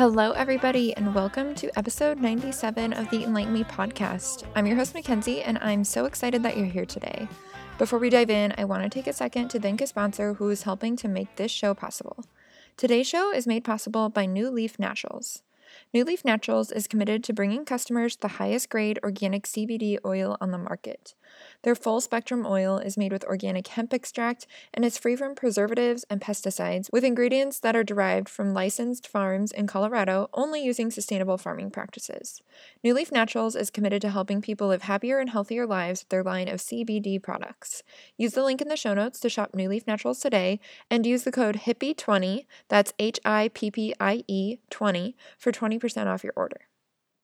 Hello, everybody, and welcome to episode 97 of the Enlighten Me podcast. I'm your host, Mackenzie, and I'm so excited that you're here today. Before we dive in, I want to take a second to thank a sponsor who is helping to make this show possible. Today's show is made possible by NuLeaf Naturals. NuLeaf Naturals is committed to bringing customers the highest grade organic CBD oil on the market. Their full spectrum oil is made with organic hemp extract and is free from preservatives and pesticides, with ingredients that are derived from licensed farms in Colorado only using sustainable farming practices. NuLeaf Naturals is committed to helping people live happier and healthier lives with their line of CBD products. Use the link in the show notes to shop NuLeaf Naturals today and use the code HIPPIE20, that's H I P P I E 20, for 20% off your order.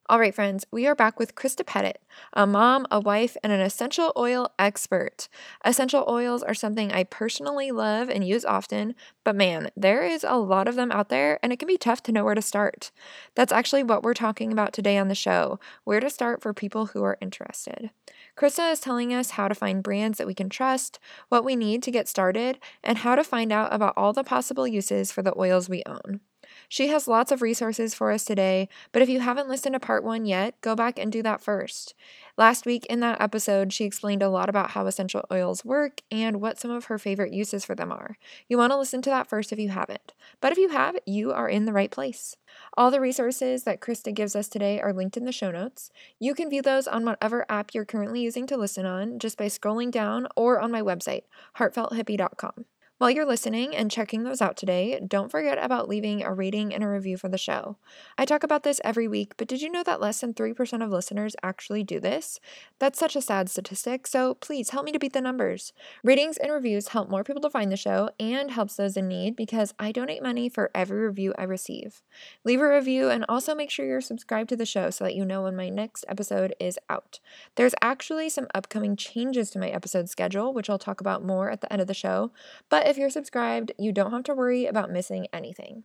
All right, friends, we are back with Christa Pettit, a mom, a wife, and an essential oil expert. Essential oils are something I personally love and use often, but man, there is a lot of them out there, and it can be tough to know where to start. That's actually what we're talking about today on the show where to start for people who are interested. Christa is telling us how to find brands that we can trust, what we need to get started, and how to find out about all the possible uses for the oils we own. She has lots of resources for us today, but if you haven't listened to part one yet, go back and do that first. Last week in that episode, she explained a lot about how essential oils work and what some of her favorite uses for them are. You want to listen to that first if you haven't. But if you have, you are in the right place. All the resources that Christa gives us today are linked in the show notes. You can view those on whatever app you're currently using to listen on just by scrolling down or on my website, heartfelthippie.com. While you're listening and checking those out today, don't forget about leaving a rating and a review for the show. I talk about this every week, but did you know that less than 3% of listeners actually do this? That's such a sad statistic, so please help me to beat the numbers. Ratings and reviews help more people to find the show and helps those in need because I donate money for every review I receive. Leave a review and also make sure you're subscribed to the show so that you know when my next episode is out. There's actually some upcoming changes to my episode schedule, which I'll talk about more at the end of the show, but if you're subscribed, you don't have to worry about missing anything.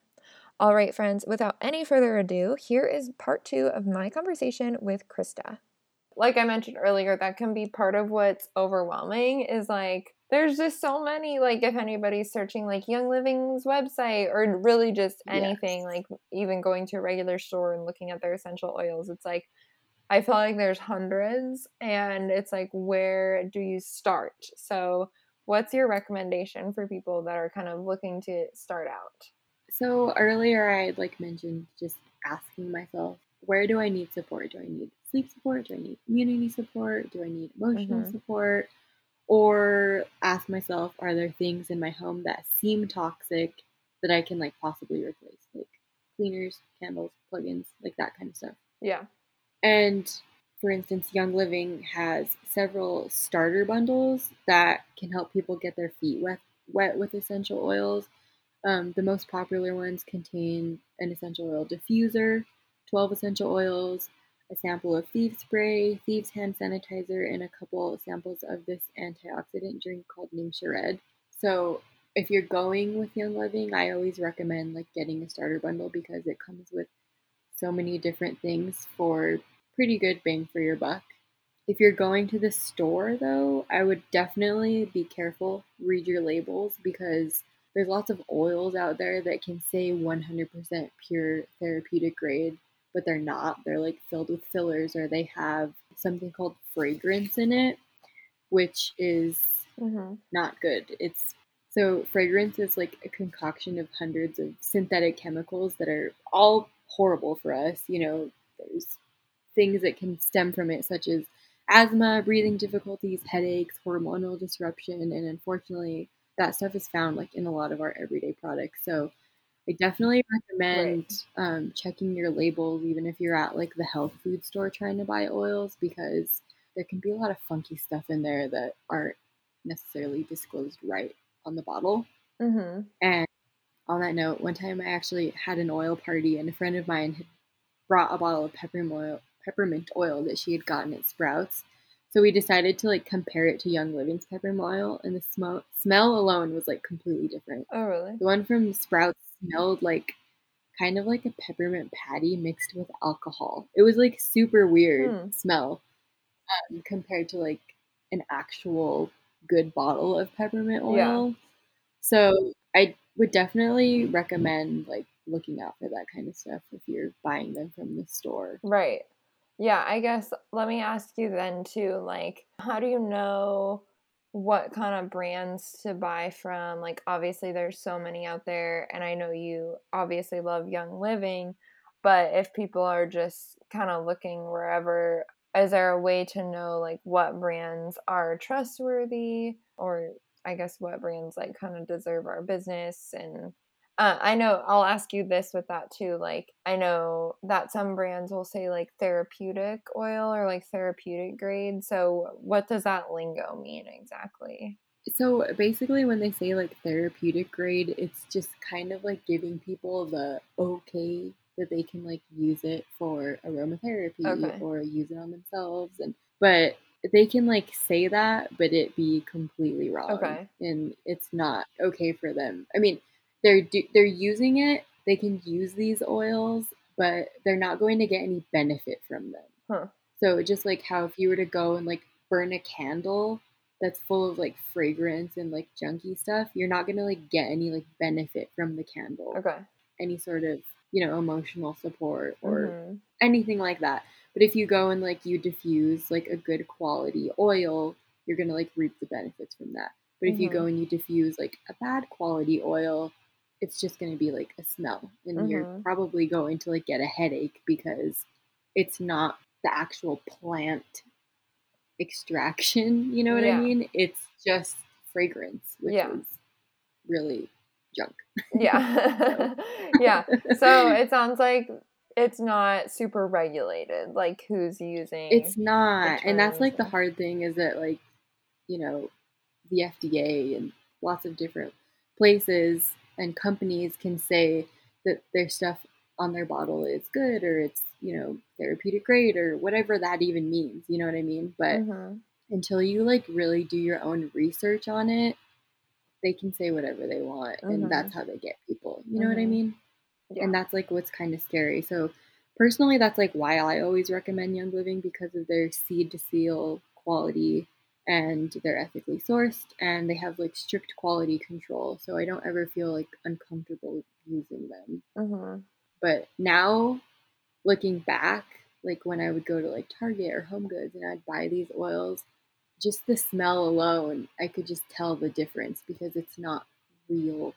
All right, friends, without any further ado, here is part two of my conversation with Christa. Like I mentioned earlier, that can be part of what's overwhelming is like, there's just so many, like, if anybody's searching like Young Living's website or really just anything, yes. like even going to a regular store and looking at their essential oils, it's like, I feel like there's hundreds and it's like, where do you start? So, what's your recommendation for people that are kind of looking to start out? So earlier I had like mentioned just asking myself, where do I need support? Do I need sleep support? Do I need community support? Do I need emotional mm-hmm. support? Or ask myself, are there things in my home that seem toxic that I can like possibly replace? Like cleaners, candles, plugins, like that kind of stuff. Yeah. And for instance, Young Living has several starter bundles that can help people get their feet wet, wet with essential oils. Um, the most popular ones contain an essential oil diffuser, 12 essential oils, a sample of Thieves Spray, Thieves Hand Sanitizer, and a couple samples of this antioxidant drink called Ningxia Red. So if you're going with Young Living, I always recommend like getting a starter bundle because it comes with so many different things for pretty good bang for your buck. If you're going to the store, though, I would definitely be careful, read your labels because there's lots of oils out there that can say 100% pure therapeutic grade, but they're not. They're like filled with fillers or they have something called fragrance in it, which is mm-hmm. not good. It's so fragrance is like a concoction of hundreds of synthetic chemicals that are all horrible for us. You know, there's things that can stem from it, such as asthma, breathing difficulties, headaches, hormonal disruption, and unfortunately, that stuff is found like in a lot of our everyday products. So I definitely recommend right. um, checking your labels, even if you're at like the health food store trying to buy oils, because there can be a lot of funky stuff in there that aren't necessarily disclosed right on the bottle. Mm-hmm. And on that note, one time I actually had an oil party, and a friend of mine had brought a bottle of peppermint oil, peppermint oil that she had gotten at Sprouts. So we decided to like compare it to Young Living's peppermint oil, and the smell smell alone was like completely different. Oh, really? The one from Sprouts smelled like kind of like a peppermint patty mixed with alcohol. It was like super weird hmm. smell um, compared to like an actual good bottle of peppermint oil. Yeah. So I would definitely recommend like looking out for that kind of stuff if you're buying them from the store. Right. Yeah, I guess let me ask you then too like how do you know what kind of brands to buy from? Like obviously there's so many out there and I know you obviously love Young Living, but if people are just kind of looking wherever is there a way to know like what brands are trustworthy or I guess what brands like kind of deserve our business and uh, I know I'll ask you this with that too. Like, I know that some brands will say like therapeutic oil or like therapeutic grade. So, what does that lingo mean exactly? So, basically, when they say like therapeutic grade, it's just kind of like giving people the okay that they can like use it for aromatherapy okay. or use it on themselves. And, but they can like say that, but it be completely wrong. Okay. And it's not okay for them. I mean, they're do, they're using it. They can use these oils, but they're not going to get any benefit from them. Huh. So just like how if you were to go and like burn a candle that's full of like fragrance and like junky stuff, you're not gonna like get any like benefit from the candle. Okay. Any sort of you know emotional support or mm-hmm. anything like that. But if you go and like you diffuse like a good quality oil, you're gonna like reap the benefits from that. But if mm-hmm. you go mm-hmm. and you diffuse like a bad quality oil, it's just going to be like a smell and mm-hmm. you're probably going to like get a headache because it's not the actual plant extraction you know what yeah. i mean it's just fragrance which yeah. is really junk yeah yeah so it sounds like it's not super regulated like who's using it's not and that's like the hard thing is that like you know the fda and lots of different places and companies can say that their stuff on their bottle is good or it's you know therapeutic grade or whatever that even means you know what i mean but mm-hmm. until you like really do your own research on it they can say whatever they want mm-hmm. and that's how they get people you know mm-hmm. what i mm-hmm. mean yeah. and that's like what's kind of scary so personally that's like why i always recommend young living because of their seed to seal quality and they're ethically sourced and they have like strict quality control so i don't ever feel like uncomfortable using them. Mm-hmm. but now looking back like when i would go to like target or home goods and i'd buy these oils just the smell alone i could just tell the difference because it's not real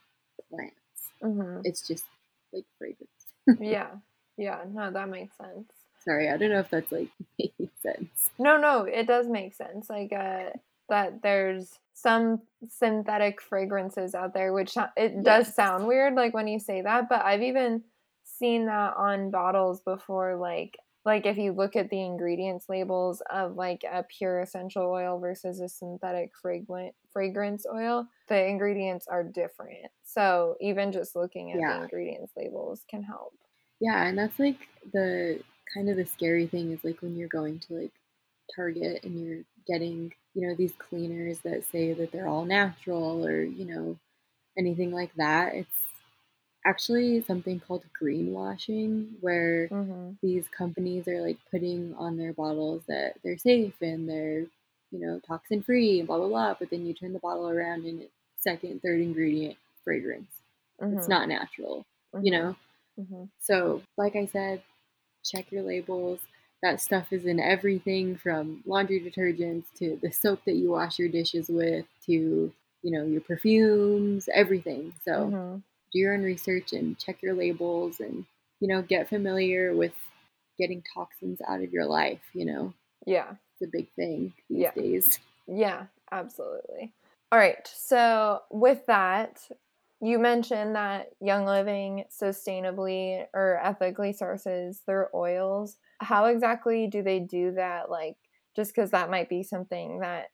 plants. Mm-hmm. it's just like fragrance. Yeah. Yeah. No that makes sense. Sorry, I don't know if that's like sense. No, no, it does make sense. Like uh, that there's some synthetic fragrances out there, which it yes. does sound weird, like when you say that. But I've even seen that on bottles before, like like if you look at the ingredients labels of like a pure essential oil versus a synthetic fragrant fragrance oil the ingredients are different so even just looking at yeah. the ingredients labels can help yeah and that's like the kind of the scary thing is like when you're going to like Target and you're getting, you know, these cleaners that say that they're all natural or, you know, anything like that. It's actually something called greenwashing where mm-hmm. these companies are like putting on their bottles that they're safe and they're, you know, toxin free and blah blah blah, but then you turn the bottle around and it's second, third ingredient fragrance. Mm-hmm. It's not natural, mm-hmm. you know? Mm-hmm. So, like I said, check your labels. That stuff is in everything from laundry detergents to the soap that you wash your dishes with to, you know, your perfumes, everything. So mm-hmm. do your own research and check your labels and, you know, get familiar with getting toxins out of your life, you know. Yeah. It's a big thing these yeah. days. Yeah, absolutely. All right. So, with that, you mentioned that Young Living sustainably or ethically sources their oils. How exactly do they do that? Like, just because that might be something that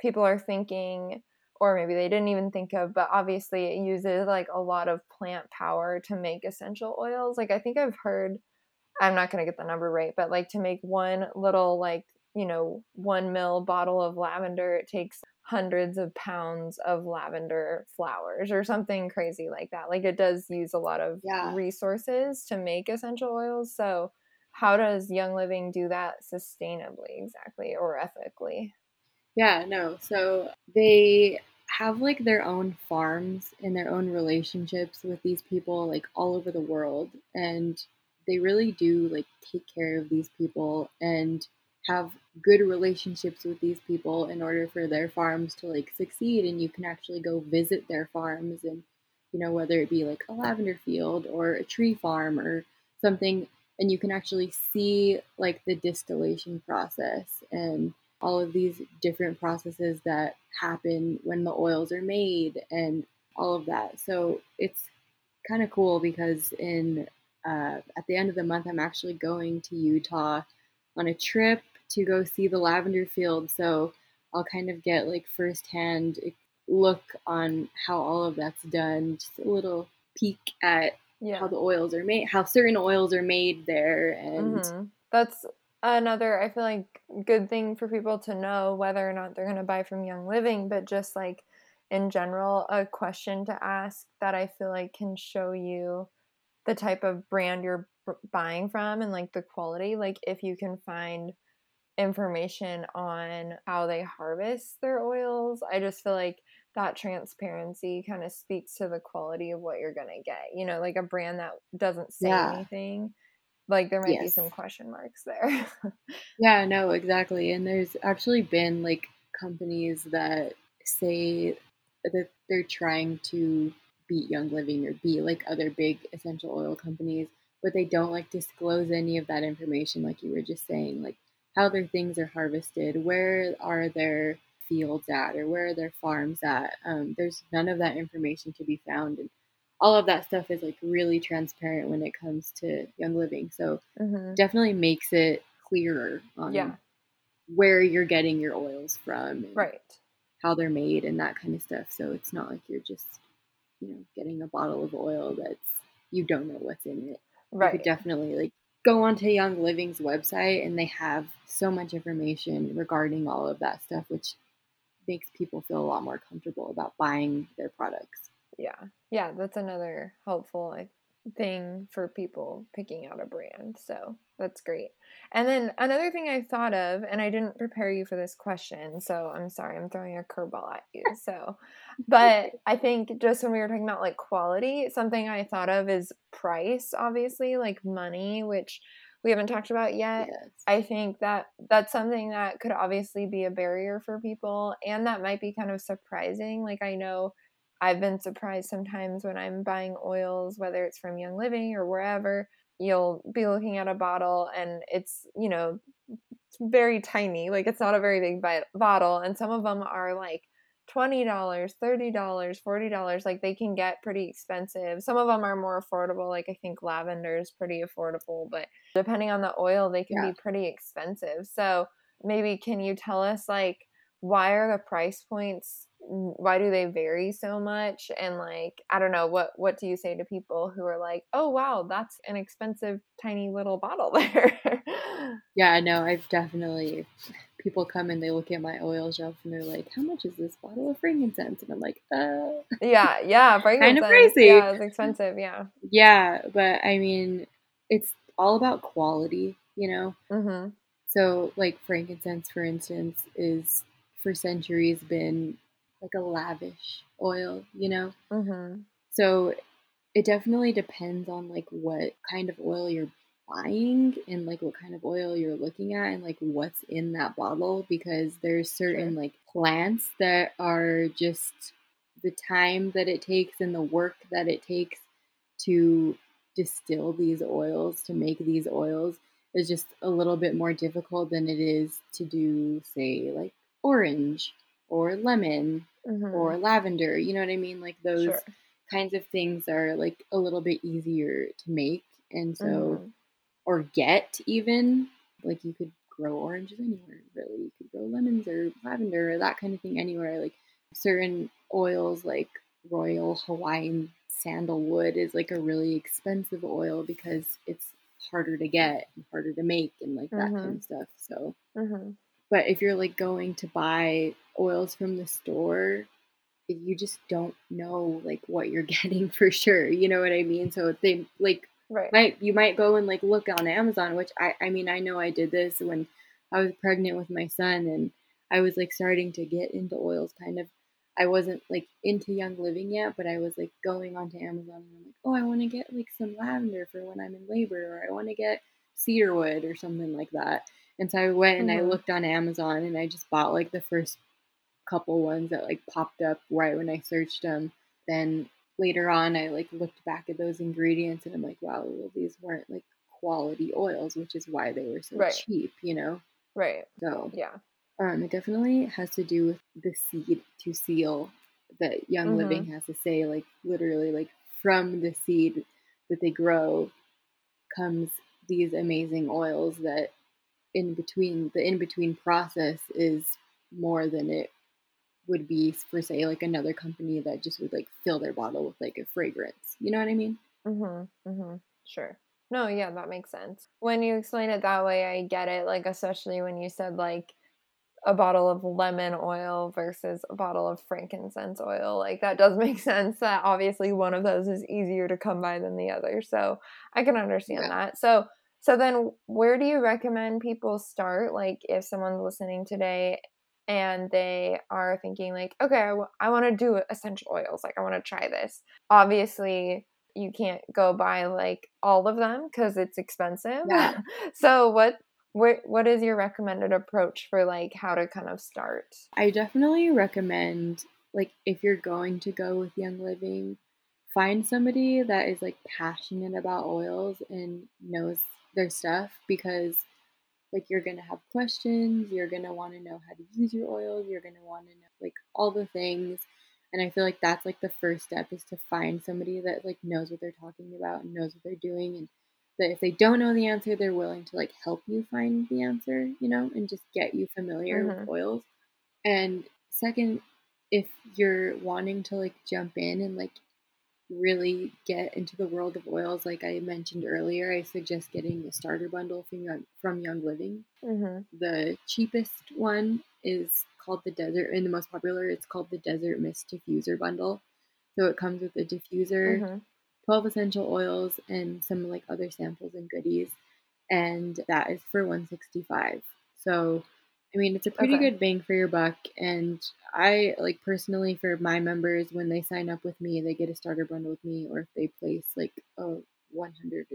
people are thinking, or maybe they didn't even think of, but obviously it uses like a lot of plant power to make essential oils. Like, I think I've heard, I'm not going to get the number right, but like to make one little, like, you know, one mil bottle of lavender, it takes hundreds of pounds of lavender flowers or something crazy like that. Like it does use a lot of yeah. resources to make essential oils. So, how does Young Living do that sustainably exactly or ethically? Yeah, no. So they have like their own farms and their own relationships with these people like all over the world and they really do like take care of these people and have good relationships with these people in order for their farms to like succeed and you can actually go visit their farms and you know whether it be like a lavender field or a tree farm or something and you can actually see like the distillation process and all of these different processes that happen when the oils are made and all of that. So it's kind of cool because in uh, at the end of the month, I'm actually going to Utah on a trip to go see the lavender field. So I'll kind of get like firsthand look on how all of that's done. Just a little peek at yeah. how the oils are made, how certain oils are made there, and mm-hmm. that's another I feel like good thing for people to know whether or not they're going to buy from Young Living, but just like in general, a question to ask that I feel like can show you the type of brand you're buying from and like the quality. Like if you can find information on how they harvest their oils, I just feel like that transparency kind of speaks to the quality of what you're going to get. You know, like a brand that doesn't say yeah. anything like there might yes. be some question marks there. yeah, no, exactly. And there's actually been like companies that say that they're trying to beat Young Living or beat like other big essential oil companies, but they don't like disclose any of that information, like you were just saying, like how their things are harvested, where are their fields at, or where are their farms at. Um, there's none of that information to be found. And all of that stuff is like really transparent when it comes to young living. So mm-hmm. definitely makes it clearer on yeah. where you're getting your oils from, right? How they're made and that kind of stuff. So it's not like you're just you know getting a bottle of oil that's you don't know what's in it. Right. You could definitely like go onto Young Living's website and they have so much information regarding all of that stuff, which makes people feel a lot more comfortable about buying their products. Yeah. Yeah that's another helpful thing for people picking out a brand so that's great and then another thing i thought of and i didn't prepare you for this question so i'm sorry i'm throwing a curveball at you so but i think just when we were talking about like quality something i thought of is price obviously like money which we haven't talked about yet. Yes. I think that that's something that could obviously be a barrier for people and that might be kind of surprising. Like I know I've been surprised sometimes when I'm buying oils, whether it's from Young Living or wherever, you'll be looking at a bottle and it's, you know, it's very tiny. Like it's not a very big bottle. And some of them are like $20, $30, $40. Like they can get pretty expensive. Some of them are more affordable. Like I think lavender is pretty affordable, but depending on the oil, they can yeah. be pretty expensive. So maybe can you tell us like, why are the price points why do they vary so much? And like i don't know what what do you say to people who are like oh wow that's an expensive tiny little bottle there. Yeah i know i've definitely people come and they look at my oil shelf and they're like how much is this bottle of frankincense? And i'm like uh. Yeah yeah kind of crazy yeah it's expensive yeah. Yeah but i mean it's all about quality you know? Mm-hmm. so like frankincense for instance is for centuries been like a lavish oil, you know? Mm-hmm. So it definitely depends on like what kind of oil you're buying and like what kind of oil you're looking at and like what's in that bottle because there's certain sure. like plants that are just the time that it takes and the work that it takes to distill these oils to make these oils is just a little bit more difficult than it is to do say like orange or lemon mm-hmm. or lavender. You know what I mean? Like those sure. kinds of things are like a little bit easier to make. And so, mm-hmm. or get even, like you could grow oranges anywhere, really. You could grow lemons or lavender or that kind of thing anywhere. Like certain oils, like Royal Hawaiian sandalwood, is like a really expensive oil because it's harder to get and harder to make and like that mm-hmm. kind of stuff. So, mm-hmm. But if you're like going to buy oils from the store, you just don't know like what you're getting for sure. You know what I mean? So they like right. might you might go and like look on Amazon, which I I mean I know I did this when I was pregnant with my son and I was like starting to get into oils kind of I wasn't like into Young Living yet, but I was like going onto Amazon and I'm like, oh, I want to get like some lavender for when I'm in labor, or I want to get cedarwood or something like that. And so I went and mm-hmm. I looked on Amazon and I just bought like the first couple ones that like popped up right when I searched them. Then later on, I like looked back at those ingredients and I'm like, wow, well, these weren't like quality oils, which is why they were so right. cheap, you know? Right. So, yeah. Um, it definitely has to do with the seed to seal that Young mm-hmm. Living has to say, like literally, like from the seed that they grow comes these amazing oils that in between the in between process is more than it would be for say like another company that just would like fill their bottle with like a fragrance. You know what I mean? mm-hmm mm-hmm Sure. No, yeah, that makes sense. When you explain it that way, I get it. Like especially when you said like a bottle of lemon oil versus a bottle of frankincense oil. Like that does make sense that obviously one of those is easier to come by than the other. So I can understand yeah. that. So so then where do you recommend people start like if someone's listening today and they are thinking like okay I, w- I want to do essential oils like i want to try this. Obviously you can't go buy like all of them because it's expensive. Yeah. so what what what is your recommended approach for like how to kind of start? I definitely recommend like if you're going to go with young living find somebody that is like passionate about oils and knows their stuff because like you're gonna have questions you're gonna want to know how to use your oils you're gonna want to know like all the things and i feel like that's like the first step is to find somebody that like knows what they're talking about and knows what they're doing and that if they don't know the answer they're willing to like help you find the answer you know and just get you familiar mm-hmm. with oils and second if you're wanting to like jump in and like really get into the world of oils, like I mentioned earlier, I suggest getting the starter bundle from Young, from Young Living. Mm-hmm. The cheapest one is called the Desert, and the most popular, it's called the Desert Mist Diffuser Bundle. So it comes with a diffuser, mm-hmm. 12 essential oils, and some like other samples and goodies. And that is for 165 So I mean, it's a pretty okay. good bang for your buck. And I like personally for my members, when they sign up with me, they get a starter bundle with me, or if they place like a one hundred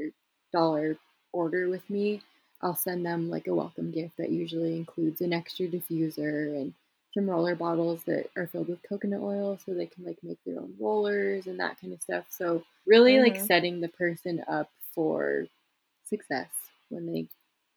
dollar order with me, I'll send them like a welcome gift that usually includes an extra diffuser and some roller bottles that are filled with coconut oil so they can like make their own rollers and that kind of stuff. So really mm-hmm. like setting the person up for success when they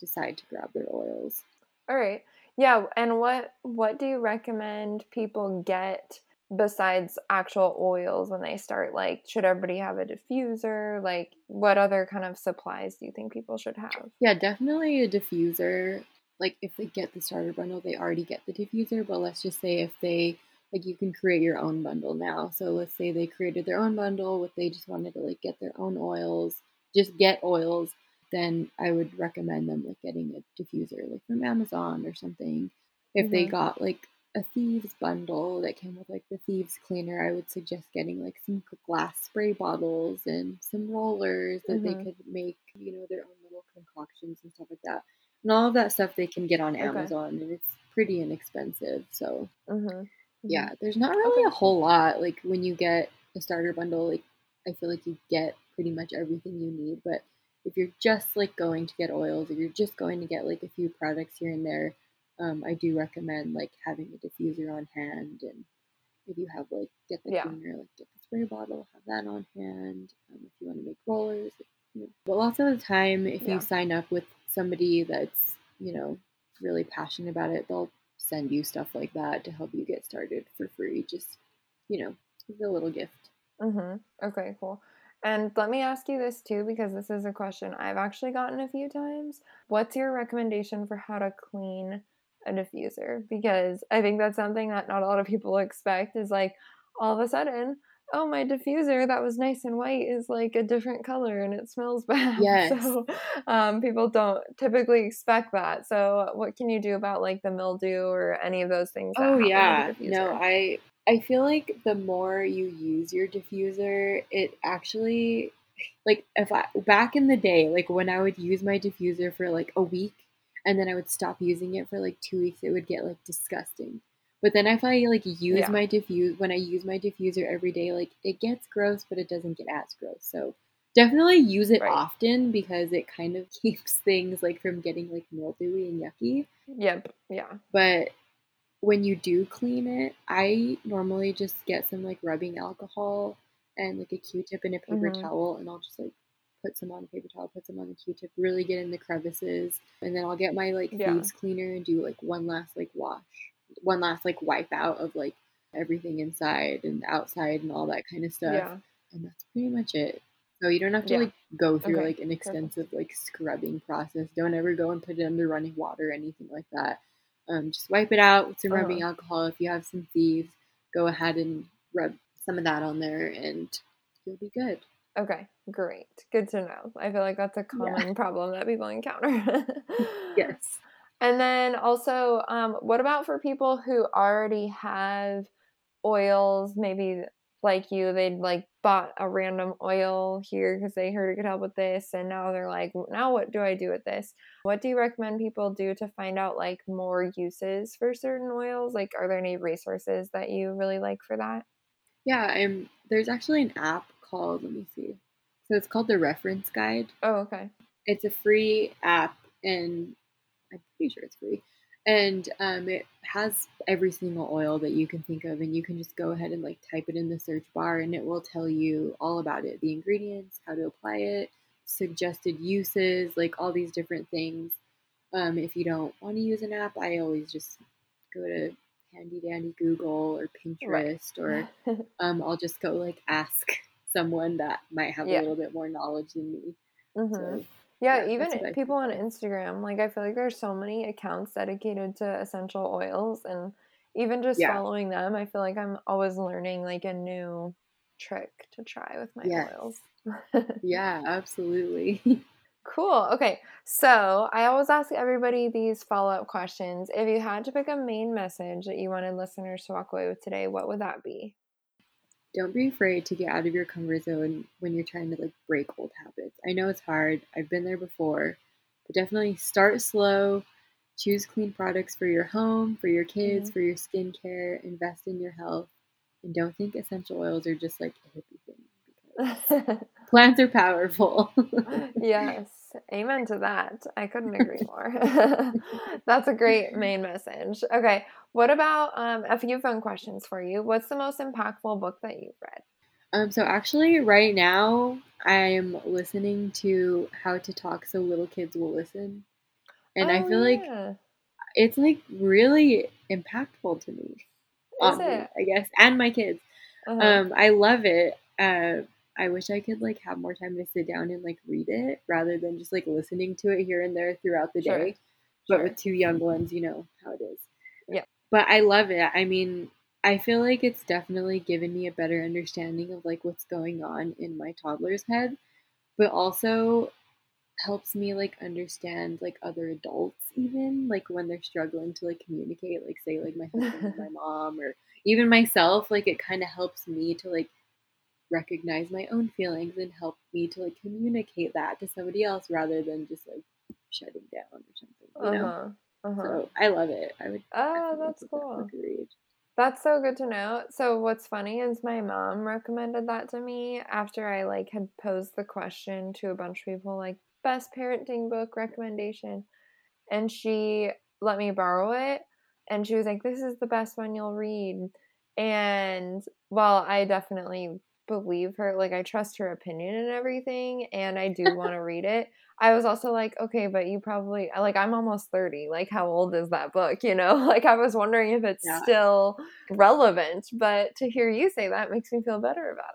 decide to grab their oils. All right. Yeah, and what what do you recommend people get besides actual oils when they start? Like, should everybody have a diffuser? Like, what other kind of supplies do you think people should have? Yeah, definitely a diffuser. Like, if they get the starter bundle, they already get the diffuser. But let's just say if they like you can create your own bundle now. So let's say they created their own bundle, what they just wanted to like get their own oils, just get oils then I would recommend them like getting a diffuser like from Amazon or something. If mm-hmm. they got like a thieves bundle that came with like the thieves cleaner, I would suggest getting like some glass spray bottles and some rollers that mm-hmm. they could make, you know, their own little concoctions and stuff like that. And all of that stuff they can get on Amazon okay. and it's pretty inexpensive. So mm-hmm. yeah, mm-hmm. there's not really okay. a whole lot. Like when you get a starter bundle, like I feel like you get pretty much everything you need, but if you're just like going to get oils or you're just going to get like a few products here and there, um, I do recommend like having a diffuser on hand. And if you have like get the yeah. cleaner, like get the spray bottle, have that on hand. Um, if you want to make rollers, you know. but lots of the time, if yeah. you sign up with somebody that's you know really passionate about it, they'll send you stuff like that to help you get started for free. Just you know, a little gift. Mm-hmm. Okay, cool. And let me ask you this too, because this is a question I've actually gotten a few times. What's your recommendation for how to clean a diffuser? Because I think that's something that not a lot of people expect is like all of a sudden, oh, my diffuser that was nice and white is like a different color and it smells bad. Yes. So um, people don't typically expect that. So what can you do about like the mildew or any of those things? oh, yeah. No, I I feel like the more you use your diffuser, it actually like if I back in the day, like when I would use my diffuser for like a week and then I would stop using it for like 2 weeks, it would get like disgusting. But then if I like use Yeah. my diffuse when I use my diffuser every day, like it gets gross, but it doesn't get as gross. So definitely use it Right. often because it kind of keeps things like from getting like mildewy and yucky. Yep. Yeah. But when you do clean it, I normally just get some like rubbing alcohol and like a Q-tip and a paper Mhm. towel, and I'll just like put some on the paper towel, put some on the Q-tip, really get in the crevices, and then I'll get my like Yeah. cleaner and do like one last like wash, one last like wipe out of like everything inside and outside and all that kind of stuff, Yeah. and that's pretty much it. So you don't have to Yeah. like go through Okay, like an perfect. extensive like scrubbing process. Don't ever go and put it under running water or anything like that. Um, just wipe it out with some Uh-huh. rubbing alcohol. If you have some thieves, go ahead and rub some of that on there, and you'll be good. Okay, great. Good to know. I feel like that's a common problem that people encounter. Yes. And then also, um, what about for people who already have oils? Maybe like you, they'd like bought a random oil here because they heard it could help with this, and now they're like, now what do I do with this? What do you recommend people do to find out like more uses for certain oils? Like, are there any resources that you really like for that? Yeah, I'm. There's actually an app called. Let me see. So it's called the Reference Guide. Oh, okay. It's a free app, and I'm pretty sure it's free. And um, it has every single oil that you can think of, and you can just go ahead and like type it in the search bar, and it will tell you all about it, the ingredients, how to apply it, suggested uses, like all these different things. Um, if you don't want to use an app, I always just go to handy dandy Google or Pinterest, or um, I'll just go like ask someone that might have Yeah. a little bit more knowledge than me. hmm So Yeah, Yeah, even that's what I people on. Instagram, like I feel like there's so many accounts dedicated to essential oils and even just Yeah. following them, I feel like I'm always learning like a new trick to try with my Yes. oils. yeah, absolutely. Cool. Okay. So I always ask everybody these follow up questions. If you had to pick a main message that you wanted listeners to walk away with today, what would that be? Don't be afraid to get out of your comfort zone when you're trying to like break old habits. I know it's hard. I've been there before, but definitely start slow. Choose clean products for your home, for your kids, Mhm. for your skincare. Invest in your health, and don't think essential oils are just like a hippie thing. Plants are powerful. yes. Amen to that. I couldn't agree more. That's a great main message. Okay. What about um, a few fun questions for you? What's the most impactful book that you've read? Um, so actually, right now, I'm listening to How to Talk So Little Kids Will Listen, and I Oh, feel like it's like really impactful to me. Is me, it? I guess, and my kids. Uh-huh. Um, I love it. Uh, I wish I could like have more time to sit down and like read it rather than just like listening to it here and there throughout the Sure. day. But Sure. with two young ones, you know how it is. Yeah. But I love it. I mean, I feel like it's definitely given me a better understanding of like what's going on in my toddler's head, but also helps me like understand like other adults even like when they're struggling to like communicate like say like my husband and my mom or even myself like it kind of helps me to like recognize my own feelings and help me to like communicate that to somebody else rather than just like shutting down or something you know Uh-huh. Uh-huh. so i love it i would oh, that's that cool. read. That's so good to know. So what's funny is my mom recommended that to me after I like had posed the question to a bunch of people like best parenting book recommendation and she let me borrow it and she was like this is the best one you'll read. And while I definitely believe her, like I trust her opinion and everything and I do want to read it. I was also like, okay, but you probably like I'm almost 30. Like how old is that book, you know? Like I was wondering if it's Yeah. still relevant, but to hear you say that makes me feel better about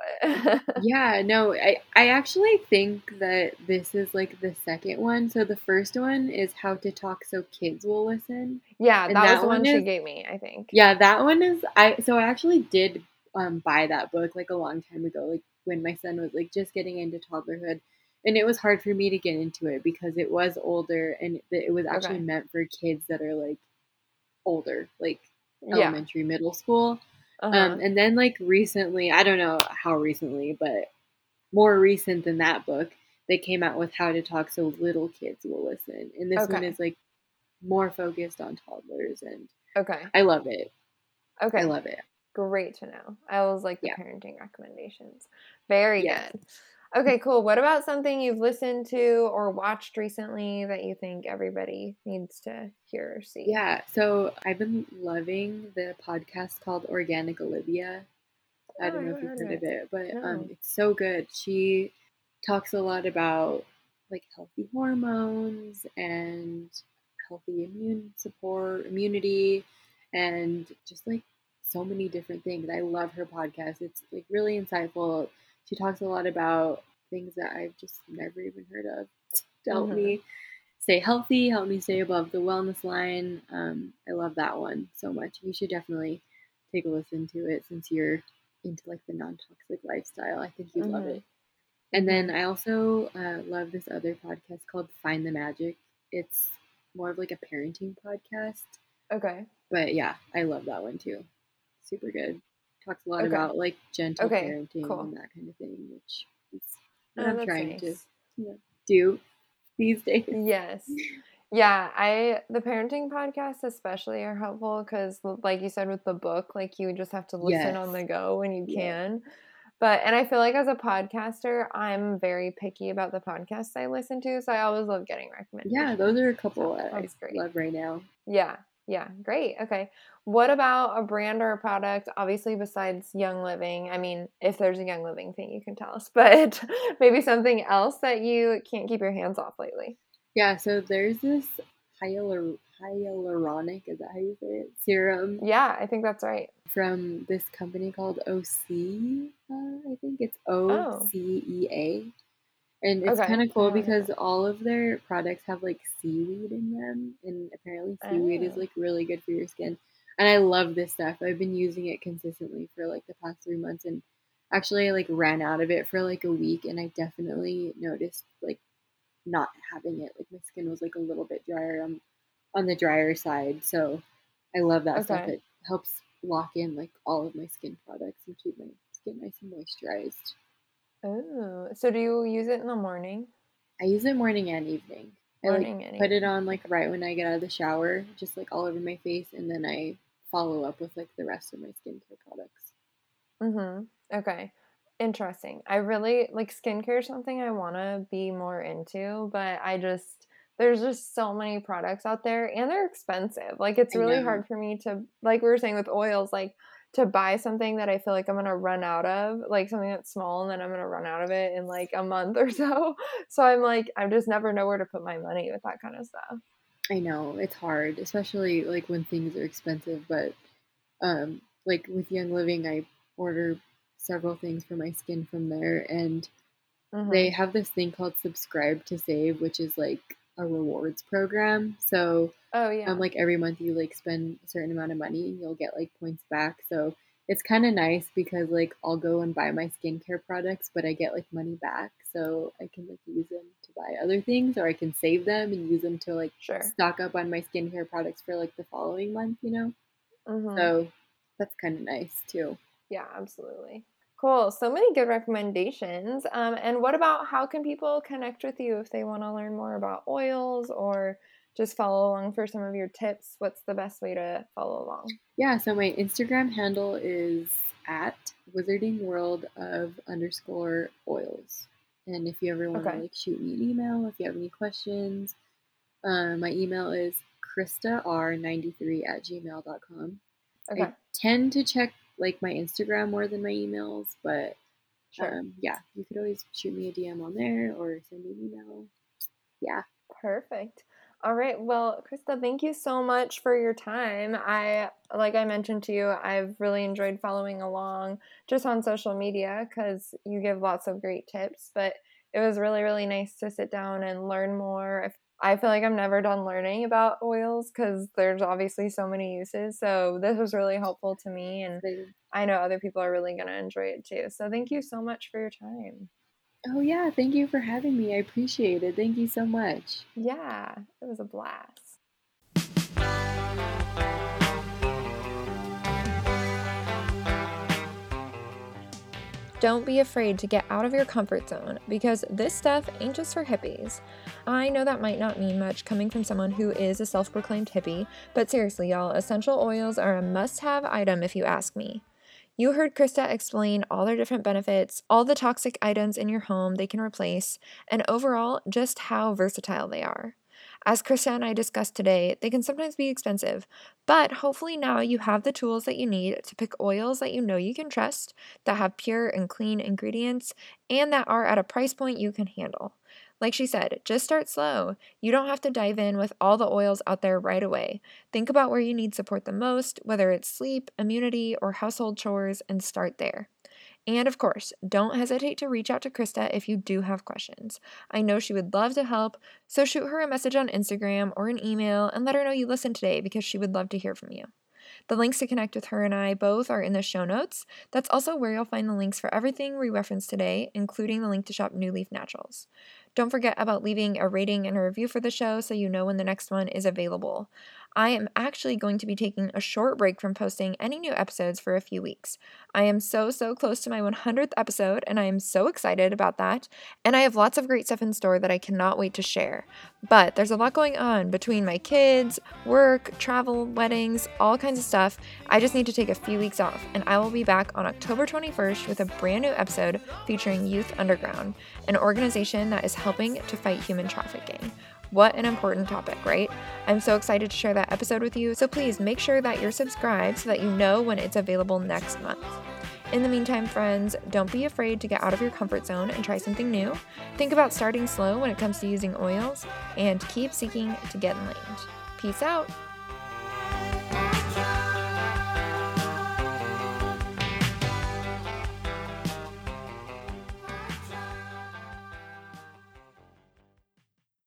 it. yeah no I, I actually think that this is like the second one so the first one is how to talk so kids will listen yeah, that, was the one one she gave me, I think. Yeah, that one is I so I actually did um buy that book like a long time ago, like when my son was like just getting into toddlerhood. And it was hard for me to get into it because it was older and it was actually Okay. meant for kids that are like older, like Yeah. elementary, middle school. Uh-huh. Um and then like recently, I don't know how recently, but more recent than that book, they came out with how to talk so little kids will listen. And this one is like more focused on toddlers and okay. I love it. Okay. I love it. Great to know. I always like the Yeah. parenting recommendations. Very Yes. good. Okay, cool. What about something you've listened to or watched recently that you think everybody needs to hear or see? Yeah, so I've been loving the podcast called Organic Olivia. I Oh, don't know if you've heard heard of it, but um, it's so good. She talks a lot about like healthy hormones and healthy immune support, immunity, and just like so many different things. I love her podcast. It's like really insightful. She talks a lot about things that I've just never even heard of to help Mhm. me stay healthy, help me stay above the wellness line. Um, I love that one so much. You should definitely take a listen to it since you're into like the non-toxic lifestyle. I think you'd love Mhm. it. And then I also uh, love this other podcast called Find the Magic. It's more of like a parenting podcast, Okay. but yeah, I love that one too. Super good. Talks a lot Okay. about like gentle Okay, parenting cool. and that kind of thing, which is Oh, I'm trying to nice. do these days. Yes. Yeah, I the parenting podcasts especially are helpful because, like you said with the book, like you just have to listen on the go when you Yeah. can. But and I feel like as a podcaster, I'm very picky about the podcasts I listen to, so I always love getting recommendations. Yeah, those are a couple So that I great. love right now. Yeah, yeah, great. Okay. What about a brand or a product, obviously, besides Young Living? I mean, if there's a Young Living thing, you can tell us, but maybe something else that you can't keep your hands off lately. Yeah, so there's this hyalur- hyaluronic, is that how you say it? Serum Yeah, I think that's right. from this company called OC. Uh, I think it's Oh. O C E A. And it's Okay, kind of cool I don't know. because all of their products have like seaweed in them. And apparently, seaweed is Oh. like really good for your skin. And I love this stuff. I've been using it consistently for like the past three months. And actually, I like ran out of it for like a week. And I definitely noticed like not having it. Like my skin was like a little bit drier on, on the drier side. So I love that stuff. It helps lock in like all of my skin products and keep my skin nice and moisturized. Oh, so do you use it in the morning? I use it morning and evening. I like put it on like right when I get out of the shower, just like all over my face, and then I follow up with like the rest of my skincare products. Mm-hmm. Okay. Interesting. I really like skincare something I want to be more into, but I just there's just so many products out there and they're expensive. Like it's really hard for me to like we were saying with oils like to buy something that I feel like I'm to run out of, like something that's small and then I'm to run out of it in like a month or so. So I'm like I just never know where to put my money with that kind of stuff. I know it's hard, especially like when things are expensive. But um, like with Young Living, I order several things for my skin from there, and Mhm. they have this thing called Subscribe to Save, which is like a rewards program. So Oh yeah. um, like every month you like spend a certain amount of money and you'll get like points back. So it's kind of nice because like I'll go and buy my skincare products, but I get like money back, so I can like use them to buy other things, or I can save them and use them to like sure. stock up on my skincare products for like the following month. You know, Mhm. so that's kind of nice too. Yeah, absolutely. Cool. So many good recommendations. Um, and what about how can people connect with you if they want to learn more about oils or just follow along for some of your tips? What's the best way to follow along? Yeah, so my Instagram handle is at Wizarding World of underscore oils. And if you ever want Okay. to like shoot me an email, if you have any questions, um, my email is KristaR93 at gmail.com. Okay, I tend to check like my Instagram more than my emails, but sure. um, yeah, you could always shoot me a DM on there or send me an email. Yeah. Perfect. All right. Well, Christa, thank you so much for your time. I, like I mentioned to you, I've really enjoyed following along just on social media because you give lots of great tips. But it was really, really nice to sit down and learn more. If- I feel like I'm never done learning about oils because there's obviously so many uses. So this was really helpful to me, and I know other people are really going to enjoy it too. So thank you so much for your time. oh, yeah. Thank you for having me. I appreciate it. Thank you so much. Yeah, it was a blast. Don't be afraid to get out of your comfort zone because this stuff ain't just for hippies. I know that might not mean much coming from someone who is a self proclaimed hippie, but seriously, y'all, essential oils are a must have item if you ask me. You heard Christa explain all their different benefits, all the toxic items in your home they can replace, and overall, just how versatile they are. As Christa and I discussed today, they can sometimes be expensive, but hopefully now you have the tools that you need to pick oils that you know you can trust, that have pure and clean ingredients, and that are at a price point you can handle. Like she said, just start slow. You don't have to dive in with all the oils out there right away. Think about where you need support the most, whether it's sleep, immunity, or household chores, and start there. And of course, don't hesitate to reach out to Christa if you do have questions. I know she would love to help, so shoot her a message on Instagram or an email and let her know you listened today because she would love to hear from you. The links to connect with her and I both are in the show notes. That's also where you'll find the links for everything we referenced today, including the link to shop NuLeaf Naturals. Don't forget about leaving a rating and a review for the show so you know when the next one is available. I am actually going to be taking a short break from posting any new episodes for a few weeks. I am so, so close to my 100th episode, and I am so excited about that. And I have lots of great stuff in store that I cannot wait to share. But there's a lot going on between my kids, work, travel, weddings, all kinds of stuff. I just need to take a few weeks off, and I will be back on October 21st with a brand new episode featuring Youth Underground, an organization that is helping to fight human trafficking. What an important topic, right? I'm so excited to share that episode with you, so please make sure that you're subscribed so that you know when it's available next month. In the meantime, friends, don't be afraid to get out of your comfort zone and try something new. Think about starting slow when it comes to using oils, and keep seeking to get enlightened. Peace out.